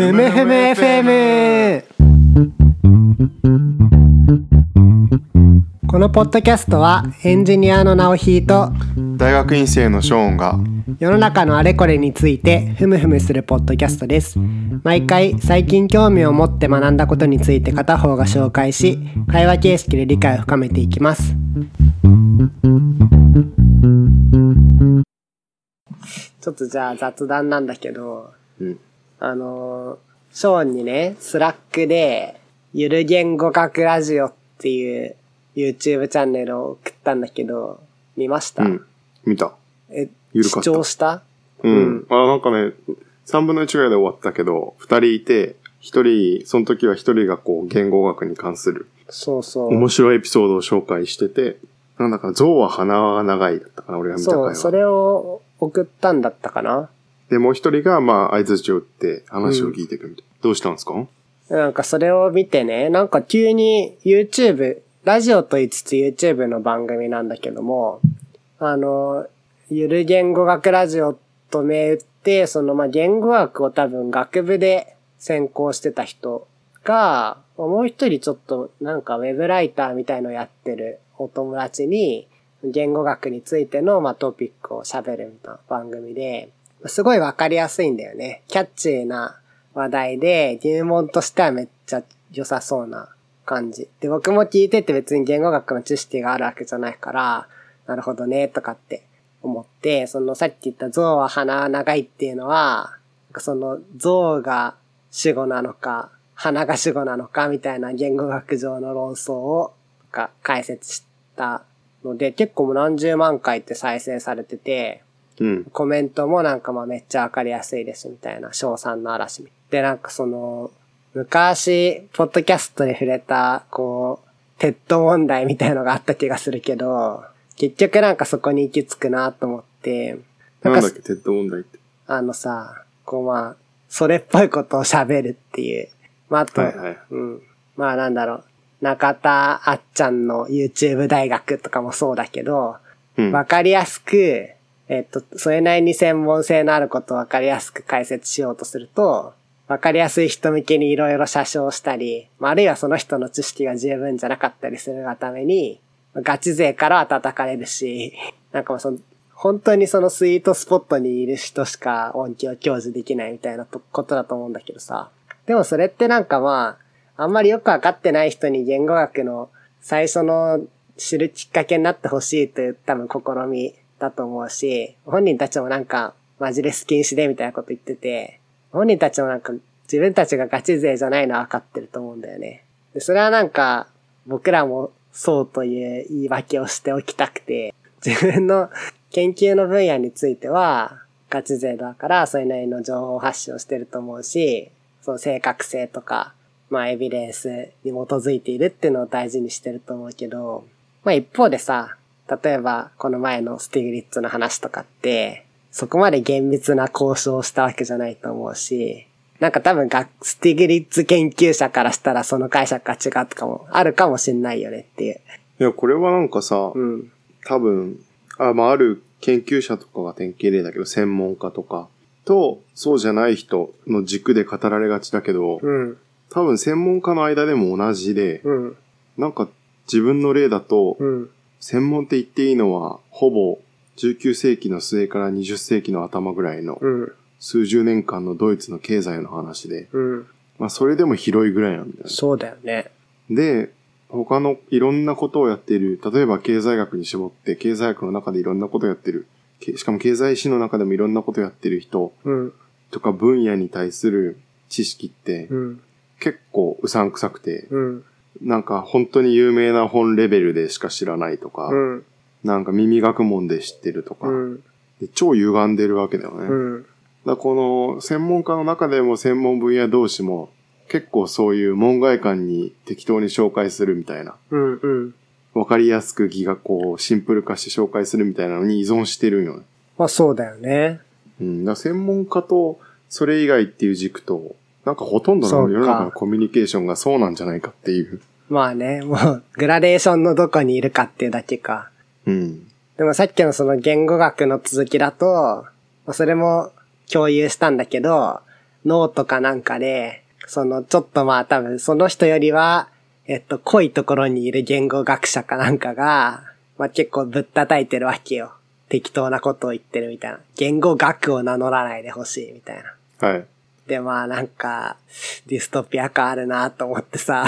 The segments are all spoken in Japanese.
ふむふむ FM! このポッドキャストはエンジニアの直ひと大学院生のショーンが世の中のあれこれについてふむふむするポッドキャストです。毎回最近興味を持って学んだことについて片方が紹介し、会話形式で理解を深めていきます。ちょっとじゃあ雑談なんだけど、うんあのーショーンにね、 Slack で、ゆる言語学ラジオっていう YouTube チャンネルを送ったんだけど、見ました、うん。見た。え、ゆるかった。視聴した？うん、あなんかね3分の1ぐらいで終わったけど2人いて1人その時は1人がこう言語学に関するそうそう。面白いエピソードを紹介しててなんだか象は鼻が長いだったかな俺が見た回は。そう、それを送ったんだったかなでもう一人がまあ合図を打って話を聞いていくみたいな、どうしたんですか？なんかそれを見てね、なんか急に YouTube、ラジオと言いつつ YouTube の番組なんだけども、あの、ゆる言語学ラジオと銘打って、そのまあ言語学を多分学部で専攻してた人が、もう一人ちょっとなんかウェブライターみたいのやってるお友達に、言語学についてのまあトピックを喋るみたいな番組で、すごいわかりやすいんだよね。キャッチーな話題で、入門としてはめっちゃ良さそうな感じ。で、僕も聞いてて別に言語学の知識があるわけじゃないから、なるほどね、とかって思って、そのさっき言った象は鼻が長いっていうのは、その象が主語なのか、鼻が主語なのかみたいな言語学上の論争を解説したので、結構もう何十万回って再生されてて、うんコメントもなんかまあめっちゃわかりやすいですみたいな、賞賛の嵐。で、なんかその、昔、ポッドキャストに触れた、こう、 TED 問題みたいのがあった気がするけど、結局なんかそこに行き着くなと思って、なかなんんだっけ TED 問題って？あのさ、こうまあ、それっぽいことを喋るっていう。まあ、あと、はいはいうん。まあなんだろう。中田あっちゃんの YouTube 大学とかもそうだけど、うんわかりやすく、えっと、それなりに専門性のあることをわかりやすく解説しようとすると、わかりやすい人向けにいろいろ写真をしたり、あるいはその人の知識が十分じゃなかったりするがために、ガチ勢からは叩かれるし、なんかもうその、本当にそのスイートスポットにいる人しか音響享受できないみたいなことだと思うんだけどさ。でもそれってなんかまあ、あんまりよくわかってない人に言語学の最初の知るきっかけになってほしいという多分試みだと思うし、本人たちもなんかマジレス禁止でみたいなこと言ってて、本人たちもなんか自分たちがガチ勢じゃないのは分かってると思うんだよね。でそれはなんか僕らもそうという言い訳をしておきたくて、自分の研究の分野についてはガチ勢だからそれなりの情報発信をしてると思うし、その正確性とか、まあエビデンスに基づいているっていうのを大事にしてると思うけど、まあ一方でさ、例えばこの前のスティグリッツの話とかって、そこまで厳密な考証をしたわけじゃないと思うし、なんか多分がスティグリッツ研究者からしたらその解釈が違うとかもあるかもしんないよねっていう。いやこれはなんかさ、うん。多分、あ、まあ、ある研究者とかが典型例だけど、専門家とかと、そうじゃない人の軸で語られがちだけど、うん。多分専門家の間でも同じで、うん。なんか自分の例だと、うん。専門って言っていいのは、ほぼ19世紀の末から20世紀の頭ぐらいのうん。数十年間のドイツの経済の話で、うん。まあそれでも広いぐらいなんだよね。そうだよね。で、他のいろんなことをやっている、例えば経済学に絞って、経済学の中でいろんなことをやってる、けしかも経済史の中でもいろんなことをやってる人うん。とか分野に対する知識ってうん。結構うさんくさくて、うん。なんか本当に有名な本レベルでしか知らないとか、うん。なんか耳学問で知ってるとか、うん。で超歪んでるわけだよね。うん。らこの専門家の中でも専門分野同士も結構そういう門外観に適当に紹介するみたいな。うん。うん。わかりやすくギがこうシンプル化して紹介するみたいなのに依存してるんよね。まあそうだよね。うん。だ専門家とそれ以外っていう軸と、なんかほとんどの世の中のコミュニケーションがそうなんじゃないかっていう。まあね、もう、グラデーションのどこにいるかっていうだけか。うん。でもさっきのその言語学の続きだと、まあそれも共有したんだけど、ノートかなんかで、その、ちょっとまあ多分その人よりは、えっと、濃いところにいる言語学者かなんかが、まあ結構ぶったたいてるわけよ。適当なことを言ってるみたいな。言語学を名乗らないでほしいみたいな。はい。で、まあなんか、ディストピア感あるなと思ってさ、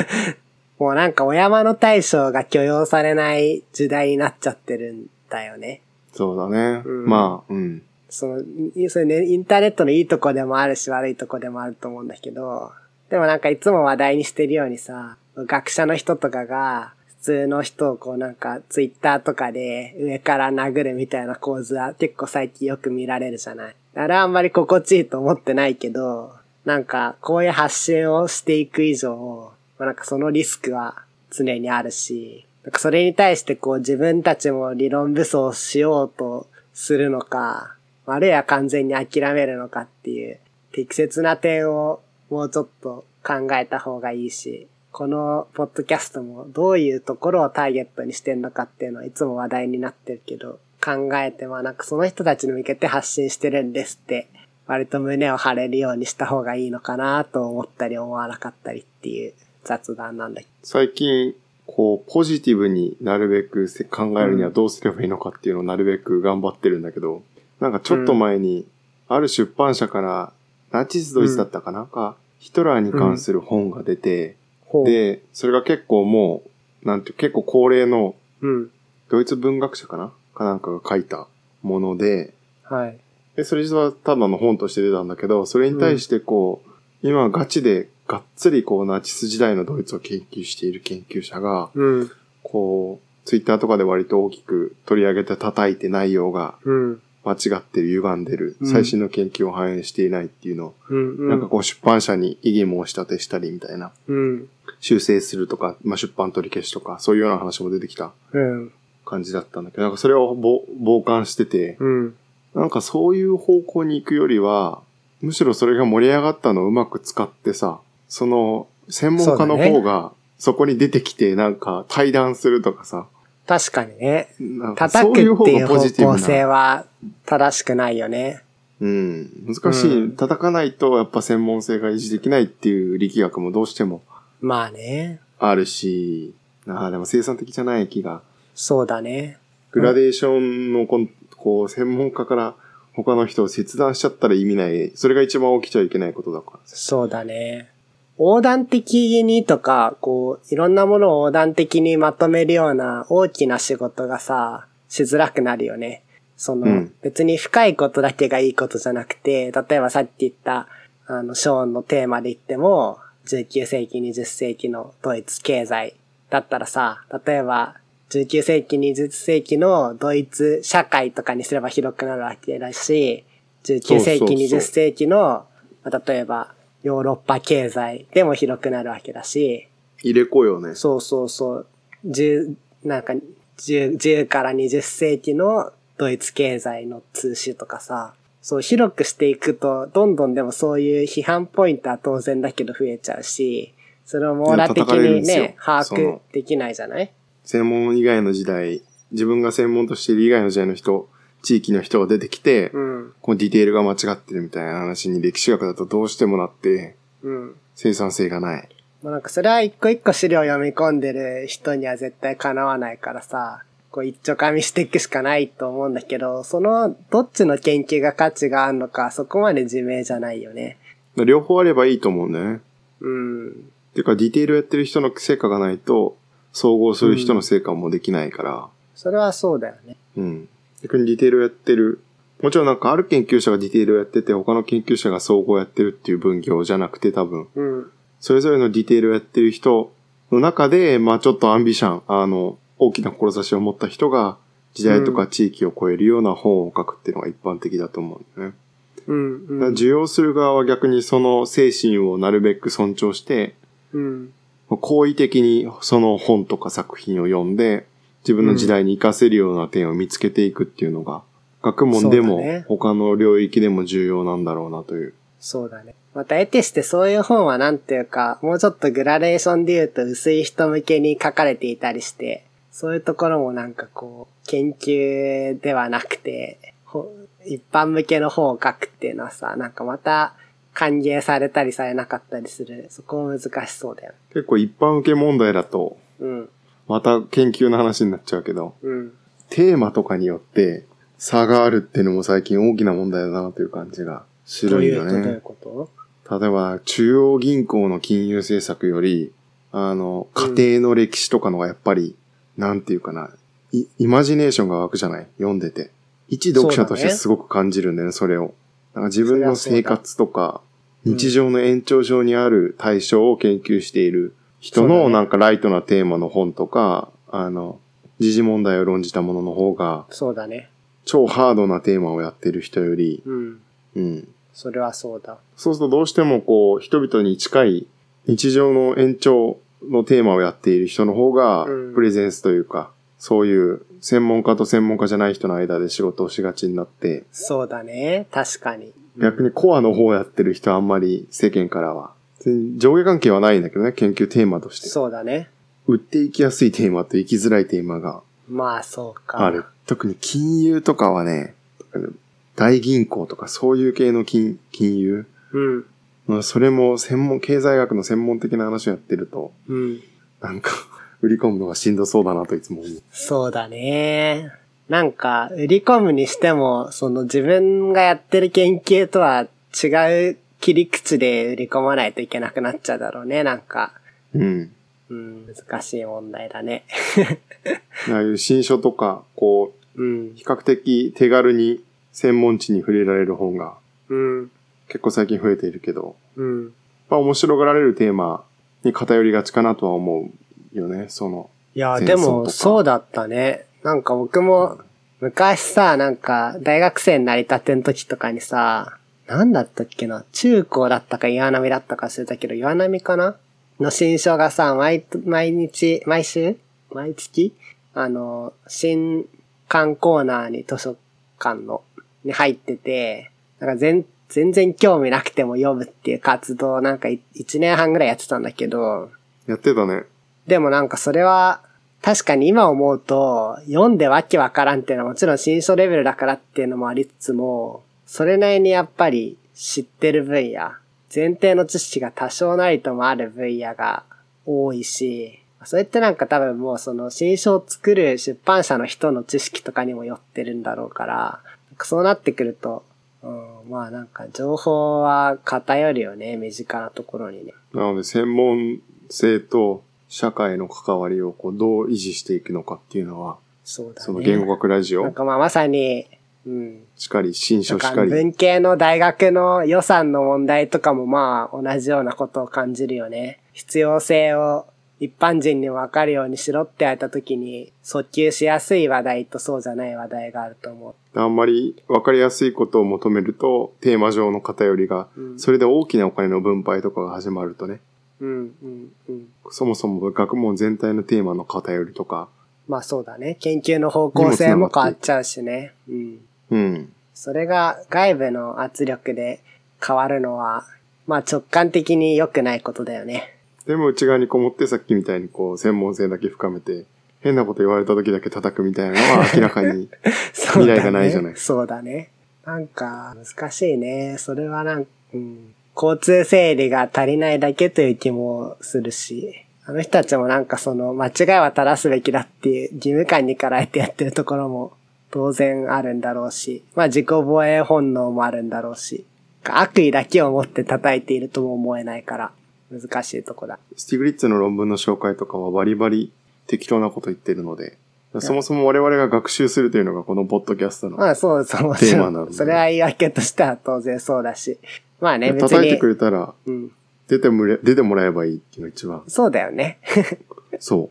もうなんかお山の大将が許容されない時代になっちゃってるんだよね。そうだね。うんまあ、うん。その、いそれね、インターネットのいいとこでもあるし悪いとこでもあると思うんだけど、でもなんかいつも話題にしてるようにさ、学者の人とかが、普通の人をこうなんかツイッターとかで上から殴るみたいな構図は結構最近よく見られるじゃない。あれはあんまり心地いいと思ってないけど、なんかこういう発信をしていく以上、まあなんかそのリスクは常にあるし、なんかそれに対してこう自分たちも理論武装しようとするのか、あるいは完全に諦めるのかっていう適切な点をもうちょっと考えた方がいいし、このポッドキャストもどういうところをターゲットにしてんのかっていうのはいつも話題になってるけど、考えてまあなんかその人たちに向けて発信してるんですって、割と胸を張れるようにした方がいいのかなと思ったり思わなかったりっていう雑談なんだけ最近、こう、ポジティブになるべくせ考えるにはどうすればいいのかっていうのをなるべく頑張ってるんだけど、なんかちょっと前に、ある出版社から、ナチスドイツだったかな、か、ヒトラーに関する本が出て、ど。で、それが結構もう、なんていう、結構高齢のうん。ドイツ文学者かな？かなんかが書いたもので、はい。で、それ実はただの本として出たんだけど、それに対してこう、今ガチでがっつりこうナチス時代のドイツを研究している研究者が、うん。こう、ツイッターとかで割と大きく取り上げて叩いて内容がうん。間違ってる、歪んでる、うん最新の研究を反映していないっていうのを、うん。うん。なんかこう出版社に異議申し立てしたりみたいな、うん。修正するとか、まあ、出版取り消しとか、そういうような話も出てきたうん。感じだったんだけど、なんかそれをぼ傍観してて、うん。なんかそういう方向に行くよりは、むしろそれが盛り上がったのをうまく使ってさ、その、専門家の方が、そこに出てきて、なんか対談するとかさ、確かにね。叩くっていう方がポジティ方向性は正しくないよね。うん。難しい。うん叩かないと、やっぱ専門性が維持できないっていう力学もどうしてもまあね。あるし、ああ、でも生産的じゃない気が。そうだね。グラデーションのこん、こう、専門家から他の人を切断しちゃったら意味ない。それが一番起きちゃいけないことだから。そうだね。横断的にとか、こう、いろんなものを横断的にまとめるような大きな仕事がさ、しづらくなるよね。その、うん別に深いことだけがいいことじゃなくて、例えばさっき言った、あの、ショーンのテーマで言っても、19世紀、20世紀のドイツ経済だったらさ、例えば、19世紀、20世紀のドイツ社会とかにすれば広くなるわけだし、19世紀、そうそうそう20世紀の、まあ例えば、ヨーロッパ経済でも広くなるわけだし、入れ子よね。そうそうそう、10、なんか、10, 10から20世紀のドイツ経済の通史とかさ、そう広くしていくと、どんどんでもそういう批判ポイントは当然だけど増えちゃうし、それを網羅的にね、把握できないじゃない？専門以外の時代、自分が専門としている以外の時代の人、地域の人が出てきて、うん、このディテールが間違ってるみたいな話に歴史学だとどうしてもなって、うん。生産性がない。まあなんかそれは一個一個資料読み込んでる人には絶対かなわないからさ、こう一丁噛みしていくしかないと思うんだけど、そのどっちの研究が価値があるのか、そこまで自明じゃないよね。両方あればいいと思うんだよね。うん。てか、ディテールやってる人の成果がないと、総合する人の成果もできないから、それはそうだよね。うん。逆にディテールをやってる、もちろんなんかある研究者がディテールをやってて、他の研究者が総合やってるっていう分業じゃなくて多分、うん。それぞれのディテールをやってる人の中で、まあちょっとアンビシャン、あの、大きな志を持った人が、時代とか地域を超えるような本を書くっていうのが一般的だと思うんだよね。うん。だから受容する側は逆にその精神をなるべく尊重して、うん。好意的にその本とか作品を読んで、自分の時代に活かせるような点を見つけていくっていうのが、学問でも他の領域でも重要なんだろうなという。そうだね。また、得てしてそういう本はなんていうか、もうちょっとグラデーションで言うと薄い人向けに書かれていたりして、そういうところもなんかこう、研究ではなくて、ほ一般向けの本を書くっていうのはさ、なんかまた歓迎されたりされなかったりする。そこも難しそうだよ。結構一般受け問題だと、うん。また研究の話になっちゃうけど、うん。テーマとかによって差があるっていうのも最近大きな問題だなという感じがするんよどういうことどういうね。こと？例えば、中央銀行の金融政策より、あの、家庭の歴史とかのがやっぱり、なんていうかな、イイマジネーションが湧くじゃない？読んでて。一読者としてすごく感じるんだよね、それを。なんか自分の生活とか、日常の延長上にある対象を研究している人のなんかライトなテーマの本とか、あの、時事問題を論じたものの方が、そうだね。超ハードなテーマをやってる人より、うん。うん。それはそうだ。そうするとどうしてもこう、人々に近い日常の延長のテーマをやっている人の方がうん、プレゼンスというか、そういう専門家と専門家じゃない人の間で仕事をしがちになって、そうだね。確かに。逆にコアの方をやってる人はあんまり世間からは、上下関係はないんだけどね、研究テーマとして。そうだね。売っていきやすいテーマと生きづらいテーマがまあ、そうか。ある。特に金融とかはね、大銀行とかそういう系の金金融うん。まあ、それも専門、経済学の専門的な話をやってると、うん。なんか、売り込むのがしんどそうだなといつも思う。そうだね。なんか、売り込むにしても、その自分がやってる研究とは違う切り口で売り込まないといけなくなっちゃうだろうね、なんか。うん。うん、難しい問題だね。ああいう新書とか、こう、うん。比較的手軽に専門知に触れられる本がうん。結構最近増えているけど、うん。まあ面白がられるテーマに偏りがちかなとは思うよね、その。いや、でも、そうだったね。なんか僕も、昔さ、なんか、大学生になりたての時とかにさ、なんだったっけな、中高だったか岩波だったか忘れたけど、岩波かな？の新書がさ、毎、毎日、毎週？毎月？あの、新刊コーナーに図書館の、に入ってて、なんか全、全然興味なくても読むっていう活動をなんかい一年半ぐらいやってたんだけど、やってたね。でもなんかそれは、確かに今思うと、読んでわけわからんっていうのはもちろん新書レベルだからっていうのもありつつも、それなりにやっぱり知ってる分野、前提の知識が多少なりともある分野が多いし、それってなんか多分もうその新書を作る出版社の人の知識とかにも寄ってるんだろうから、そうなってくると、うん、まあなんか情報は偏るよね、身近なところにね。なので専門性と社会の関わりをこうどう維持していくのかっていうのは、そうだね。その言語学ラジオなんかまあまさに、うん。しかり、新書しかり、文系の大学の予算の問題とかもまあ同じようなことを感じるよね。必要性を一般人に分かるようにしろって言われた時に訴求しやすい話題とそうじゃない話題があると思あんまり分かりやすいことを求めると、テーマ上の偏りが、うんそれで大きなお金の分配とかが始まるとね、う。うん、うん、うん。そもそも学問全体のテーマの偏りとか、まあそうだね。研究の方向性も変わっちゃうしね。うん。うん。それが外部の圧力で変わるのは、まあ直感的に良くないことだよね。でも内側にこもってさっきみたいにこう、専門性だけ深めて、変なこと言われた時だけ叩くみたいなのは明らかに、未来がないじゃないそうだね。なんか、難しいね。それはなんうん、交通整理が足りないだけという気もするし、あの人たちもなんかその、間違いは正すべきだっていう義務感にからえてやってるところも当然あるんだろうし、まあ自己防衛本能もあるんだろうし、悪意だけを持って叩いているとも思えないから、難しいとこだ。スティグリッツの論文の紹介とかはバリバリ適当なこと言ってるので、そもそも我々が学習するというのがこのポッドキャストの、まあそうそう、もちろん。テーマなんでそれは言い訳としては当然そうだし。まあね、別叩いてに。くれたらうん。出てもれ出てもらえばいいっていうのが一番。そうだよね。そ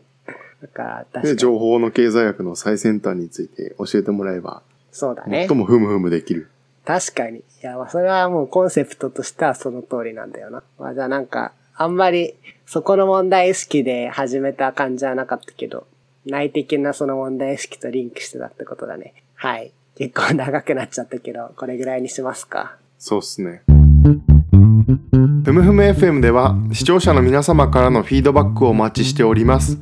だから、う。で、確かに。情報の経済学の最先端について教えてもらえば、そうだね最。もふむふむできる。確かに。いや、まあそれはもうコンセプトとしてはその通りなんだよな。まあじゃあなんか、あんまりそこの問題意識で始めた感じはなかったけど、内的なその問題意識とリンクしてたってことだね。はい。結構長くなっちゃったけど、これぐらいにしますか。そうっすね。ふむふむ FM では視聴者の皆様からのフィードバックをお待ちしております。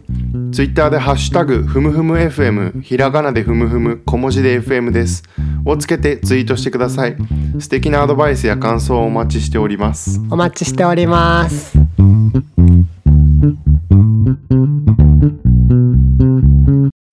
ツイッターでハッシュタグ、ふむふむ FM、ひらがなでふむふむ、小文字で FM です。をつけてツイートしてください。素敵なアドバイスや感想をお待ちしております。お待ちしております。Thank you.